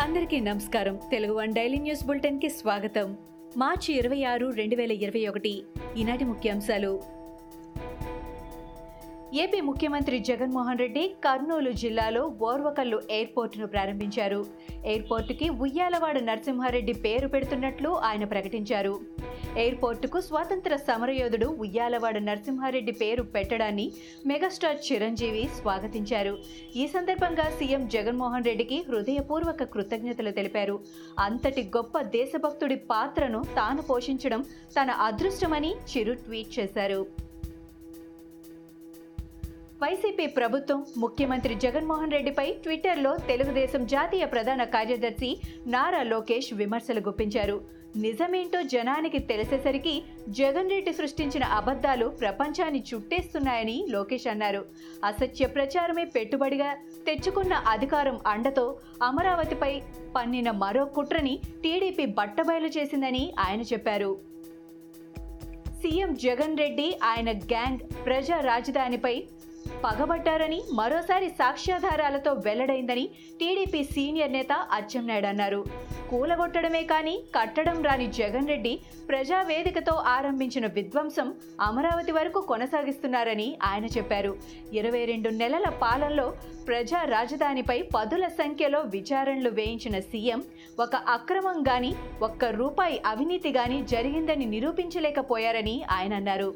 అందరికీ నమస్కారం. Telugu one daily news బులెటిన్కి స్వాగతం. మార్చి ఇరవై ఆరు రెండు వేల ఇరవై ఒకటి. ఈనాటి ముఖ్యాంశాలు. ఏపీ ముఖ్యమంత్రి జగన్మోహన్ రెడ్డి కర్నూలు జిల్లాలో ఓర్వకల్లు ఎయిర్పోర్టును ప్రారంభించారు. ఎయిర్పోర్టుకి ఉయ్యాలవాడ నరసింహారెడ్డి పేరు పెడుతున్నట్లు ఆయన ప్రకటించారు. ఎయిర్పోర్టుకు స్వాతంత్ర సమరయోధుడు ఉయ్యాలవాడ నరసింహారెడ్డి పేరు పెట్టడాన్ని మెగాస్టార్ చిరంజీవి స్వాగతించారు. ఈ సందర్భంగా సీఎం జగన్మోహన్ రెడ్డికి హృదయపూర్వక కృతజ్ఞతలు తెలిపారు. అంతటి గొప్ప దేశభక్తుడి పాత్రను తాను పోషించడం తన అదృష్టమని చిరు ట్వీట్ చేశారు. వైసీపీ ప్రభుత్వం ముఖ్యమంత్రి జగన్మోహన్ రెడ్డిపై ట్విట్టర్లో తెలుగుదేశం జాతీయ ప్రధాన కార్యదర్శి నారా లోకేష్ విమర్శలు గుప్పించారు. నిజమేంటో జనానికి తెలిసేసరికి జగన్ రెడ్డి సృష్టించిన అబద్ధాలు ప్రపంచాన్ని చుట్టేస్తున్నాయని లోకేష్ అన్నారు. అసత్య ప్రచారమే పెట్టుబడిగా తెచ్చుకున్న అధికారం అండతో అమరావతిపై పన్నిన మరో కుట్రని టీడీపీ బట్టబయలు చేసిందని ఆయన చెప్పారు. సీఎం జగన్ రెడ్డి ఆయన గ్యాంగ్ ప్రజా రాజధానిపై పగబట్టారని మరోసారి సాక్ష్యాధారాలతో వెల్లడైందని టీడీపీ సీనియర్ నేత అచ్చెన్నాయుడు అన్నారు. కూలగొట్టడమే కానీ కట్టడం రాని జగన్ రెడ్డి ప్రజావేదికతో ఆరంభించిన విధ్వంసం అమరావతి వరకు కొనసాగిస్తున్నారని ఆయన చెప్పారు. ఇరవై రెండు నెలల పాలనలో ప్రజా రాజధానిపై పదుల సంఖ్యలో విచారణలు వేయించిన సీఎం ఒక అక్రమం గాని ఒక్క రూపాయి అవినీతి గాని జరిగిందని నిరూపించలేకపోయారని ఆయన అన్నారు.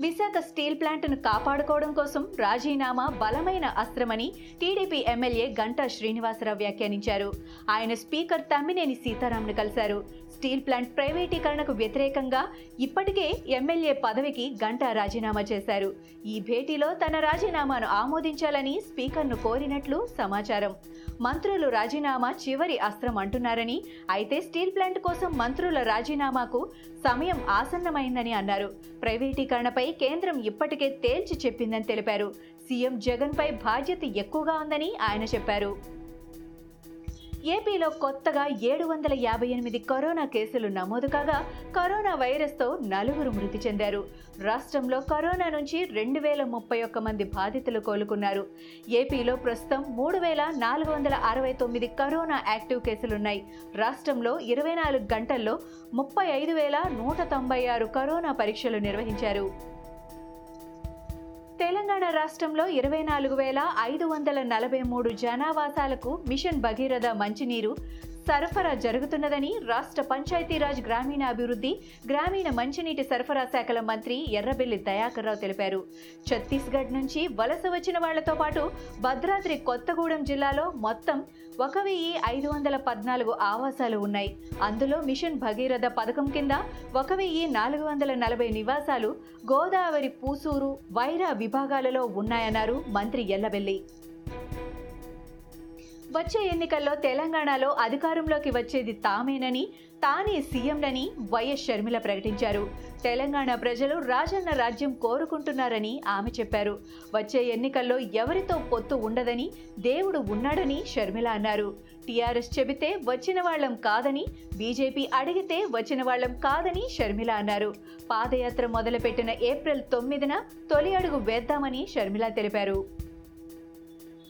విశాఖ స్టీల్ ప్లాంట్ను కాపాడుకోవడం కోసం రాజీనామా బలమైన అస్త్రమని టీడీపీ ఎమ్మెల్యే గంటా శ్రీనివాసరావు వ్యాఖ్యానించారు. ఆయన స్పీకర్ తమ్మినేని సీతారాంను కలిశారు. స్టీల్ ప్లాంట్ ప్రైవేటీకరణకు వ్యతిరేకంగా ఇప్పటికే ఎమ్మెల్యే పదవికి గంటా రాజీనామా చేశారు. ఈ భేటీలో తన రాజీనామాను ఆమోదించాలని స్పీకర్ను కోరినట్లు సమాచారం. మంత్రులు రాజీనామా చివరి అస్త్రం అంటున్నారని అయితే స్టీల్ ప్లాంట్ కోసం మంత్రుల రాజీనామాకు సమయం ఆసన్నమైందని అన్నారు. ప్రైవేటీకరణపై కేంద్రం ఇప్పటికే తేల్చి చెప్పిందని తెలిపారు. సీఎం జగన్పై బాధ్యత ఎక్కువగా ఉందని ఆయన చెప్పారు. ఏపీలో కొత్తగా ఏడు వందల యాభై ఎనిమిది కరోనా కేసులు నమోదు కాగా కరోనా వైరస్తో నలుగురు మృతి చెందారు. రాష్ట్రంలో కరోనా నుంచి రెండు వేల ముప్పై ఒక్క మంది బాధితులు కోలుకున్నారు. ఏపీలో ప్రస్తుతం మూడు వేల నాలుగు వందల అరవై తొమ్మిది కరోనా యాక్టివ్ కేసులున్నాయి. రాష్ట్రంలో ఇరవై నాలుగు గంటల్లో ముప్పై ఐదు వేల నూట తొంభై ఆరు కరోనా పరీక్షలు నిర్వహించారు. తెలంగాణ రాష్ట్రంలో ఇరవై నాలుగు వేల ఐదు వందల నలభై మూడు జనావాసాలకు మిషన్ భగీరథ మంచినీరు సరఫరా జరుగుతున్నదని రాష్ట్ర పంచాయతీరాజ్ గ్రామీణాభివృద్ధి గ్రామీణ మంచినీటి సరఫరా శాఖల మంత్రి ఎర్రబెల్లి దయాకర్ రావు తెలిపారు. ఛత్తీస్గఢ్ నుంచి వలస వచ్చిన వాళ్ళతో పాటు భద్రాద్రి కొత్తగూడెం జిల్లాలో మొత్తం ఒక వెయ్యి ఐదు వందల పద్నాలుగు ఆవాసాలు ఉన్నాయి. అందులో మిషన్ భగీరథ పథకం కింద ఒక వెయ్యి నాలుగు వందల నలభై నివాసాలు గోదావరి పూసూరు వైరా విభాగాలలో ఉన్నాయన్నారు మంత్రి ఎల్లబెల్లి వచ్చే ఎన్నికల్లో తెలంగాణలో అధికారంలోకి వచ్చేది తామేనని తానే సీఎంలని వైఎస్ షర్మిల ప్రకటించారు. తెలంగాణ ప్రజలు రాజన్న రాజ్యం కోరుకుంటున్నారని ఆమె చెప్పారు. వచ్చే ఎన్నికల్లో ఎవరితో పొత్తు ఉండదని దేవుడు ఉన్నాడని షర్మిల అన్నారు. టీఆర్ఎస్ చెబితే వచ్చిన వాళ్ళం కాదని బీజేపీ అడిగితే వచ్చిన వాళ్ళం కాదని షర్మిల అన్నారు. పాదయాత్ర మొదలుపెట్టిన ఏప్రిల్ తొమ్మిదిన తొలి అడుగు వేద్దామని షర్మిల తెలిపారు.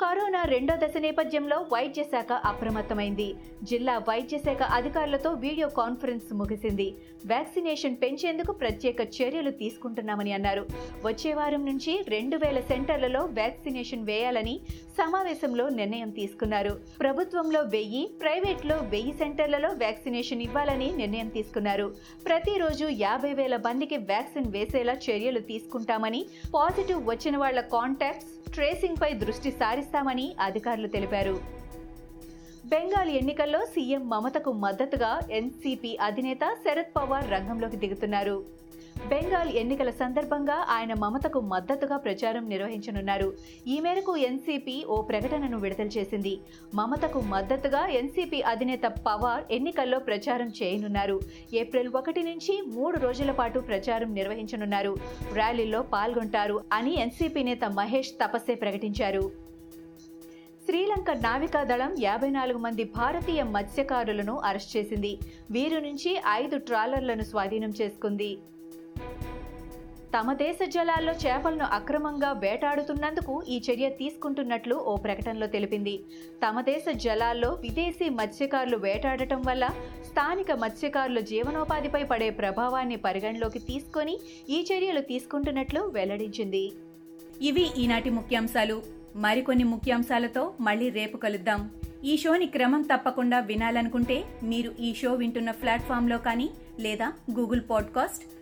కరోనా రెండో దశ నేపథ్యంలో వైద్య శాఖ అప్రమత్తమైంది. జిల్లా వైద్య శాఖ అధికారులతో వీడియో కాన్ఫరెన్స్ ముగిసింది. వ్యాక్సినేషన్ పెంచేందుకు ప్రత్యేక చర్యలు తీసుకుంటున్నామని అన్నారు. వచ్చే వారం నుంచి రెండు వేల సెంటర్లలో వ్యాక్సినేషన్ వేయాలని సమావేశంలో నిర్ణయం తీసుకున్నారు. ప్రభుత్వంలో వెయ్యి ప్రైవేట్లో వెయ్యి సెంటర్లలో వ్యాక్సినేషన్ ఇవ్వాలని నిర్ణయం తీసుకున్నారు. ప్రతిరోజు యాభై వేల మందికి వ్యాక్సిన్ వేసేలా చర్యలు తీసుకుంటామని పాజిటివ్ వచ్చిన వాళ్ళ కాంటాక్ట్స్ ట్రేసింగ్పై దృష్టి సారిస్తామని అధికారులు తెలిపారు. బెంగాల్ ఎన్నికల్లో సీఎం మమతకు మద్దతుగా ఎన్సీపీ అధినేత శరద్ పవార్ రంగంలోకి దిగుతున్నారు. బెంగాల్ ఎన్నికల సందర్భంగా ఆయన మమతకు మద్దతుగా ప్రచారం నిర్వహించనున్నారు. ఈ మేరకు ఎన్సీపీ ఓ ప్రకటనను విడుదల చేసింది. మమతకు మద్దతుగా ఎన్సీపీ అధినేత పవార్ ఎన్నికల్లో ప్రచారం చేయనున్నారు. ఏప్రిల్ ఒకటి నుంచి మూడు రోజుల పాటు ప్రచారం నిర్వహించనున్నారు. ర్యాలీలో పాల్గొంటారు అని ఎన్సీపీ నేత మహేష్ తపస్సే ప్రకటించారు. శ్రీలంక నావికాదళం యాభై నాలుగు మంది భారతీయ మత్స్యకారులను అరెస్ట్ చేసింది. వీరి నుంచి ఐదు ట్రాలర్లను స్వాధీనం చేసుకుంది. తమ దేశ జలాల్లో చేపలను అక్రమంగా వేటాడుతున్నందుకు ఈ చర్య తీసుకుంటున్నట్లు ఓ ప్రకటనలో తెలిపింది. తమ దేశ జలాల్లో విదేశీ మత్స్యకారులు వేటాడటం వల్ల స్థానిక మత్స్యకారుల జీవనోపాధిపై పడే ప్రభావాన్ని పరిగణలోకి తీసుకొని ఈ చర్యలు తీసుకుంటున్నట్లు వెల్లడించింది. ఇవి ఈనాటి ముఖ్యాంశాలు. మరికొన్ని ముఖ్యాంశాలతో మళ్ళీ రేపు కలుద్దాం. ఈ షోని క్రమం తప్పకుండా వినాలనుకుంటే మీరు ఈ షో వింటున్న ప్లాట్ఫామ్లో కానీ లేదా Google podcast